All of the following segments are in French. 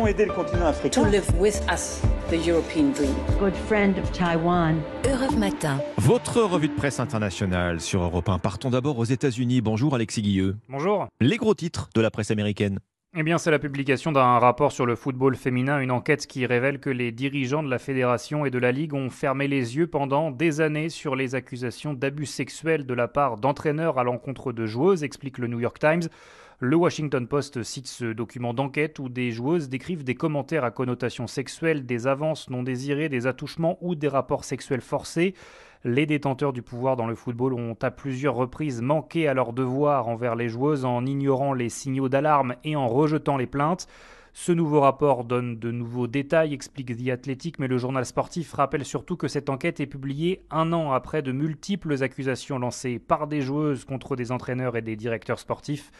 devons aider le continent africain. To live with us the European dream. Good friend of Taiwan. Europe Matin. Votre revue de presse internationale sur Europe 1. Partons d'abord aux États-Unis. Bonjour Alexis Guilleux. Bonjour. Les gros titres de la presse américaine. Eh bien, c'est la publication d'un rapport sur le football féminin, une enquête qui révèle que les dirigeants de la fédération et de la ligue ont fermé les yeux pendant des années sur les accusations d'abus sexuels de la part d'entraîneurs à l'encontre de joueuses, explique le New York Times. Le Washington Post cite ce document d'enquête où des joueuses décrivent des commentaires à connotation sexuelle, des avances non désirées, des attouchements ou des rapports sexuels forcés. Les détenteurs du pouvoir dans le football ont à plusieurs reprises manqué à leur devoir envers les joueuses en ignorant les signaux d'alarme et en rejetant les plaintes. Ce nouveau rapport donne de nouveaux détails, explique The Athletic, mais le journal sportif rappelle surtout que cette enquête est publiée un an après de multiples accusations lancées par des joueuses contre des entraîneurs et des directeurs sportifs.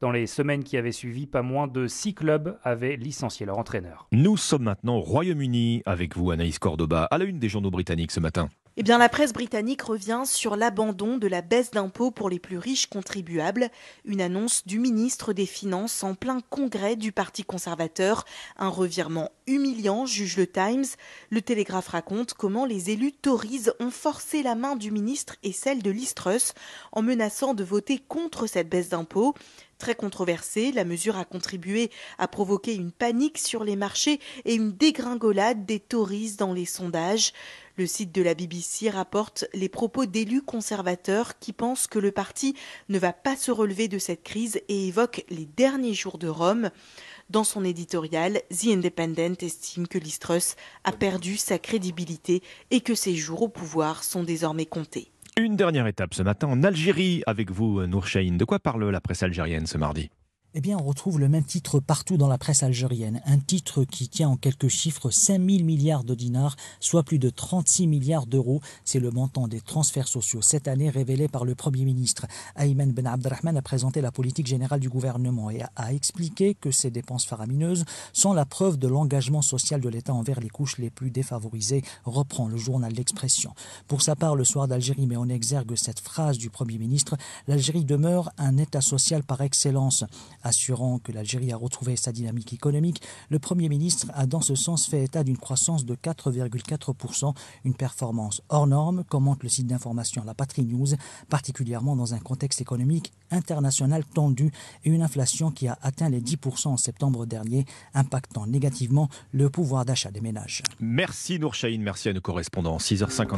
Dans les semaines qui avaient suivi, pas moins de six clubs avaient licencié leur entraîneur. Nous sommes maintenant au Royaume-Uni avec vous, Anaïs Cordoba, à la une des journaux britanniques ce matin. Eh bien, la presse britannique revient sur l'abandon de la baisse d'impôts pour les plus riches contribuables, une annonce du ministre des Finances en plein congrès du Parti conservateur, un revirement humiliant, juge le Times. Le Télégraphe raconte comment les élus Tories ont forcé la main du ministre et celle de Listrus en menaçant de voter contre cette baisse d'impôts. Très controversée, la mesure a contribué à provoquer une panique sur les marchés et une dégringolade des Tories dans les sondages. Le site de la BBC rapporte les propos d'élus conservateurs qui pensent que le parti ne va pas se relever de cette crise et évoque les derniers jours de Rome. Dans son éditorial, The Independent estime que Listrus a perdu sa crédibilité et que ses jours au pouvoir sont désormais comptés. Une dernière étape ce matin en Algérie avec vous, Nour De quoi parle la presse algérienne ce mardi? Eh bien, on retrouve le même titre partout dans la presse algérienne. Un titre qui tient en quelques chiffres 5 000 milliards de dinars, soit plus de 36 milliards d'euros. C'est le montant des transferts sociaux cette année révélé par le Premier ministre. Ayman Ben Abdelrahman a présenté la politique générale du gouvernement et a expliqué que ces dépenses faramineuses sont la preuve de l'engagement social de l'État envers les couches les plus défavorisées, reprend le journal L'Expression. Pour sa part, le soir d'Algérie met en exergue cette phrase du Premier ministre L'Algérie demeure un État social par excellence. Assurant que l'Algérie a retrouvé sa dynamique économique, le Premier ministre a dans ce sens fait état d'une croissance de 4,4%, une performance hors norme, commente le site d'information La Patrie News, particulièrement dans un contexte économique international tendu et une inflation qui a atteint les 10% en septembre dernier, impactant négativement le pouvoir d'achat des ménages. Merci Nour merci à nos correspondants. 6h50.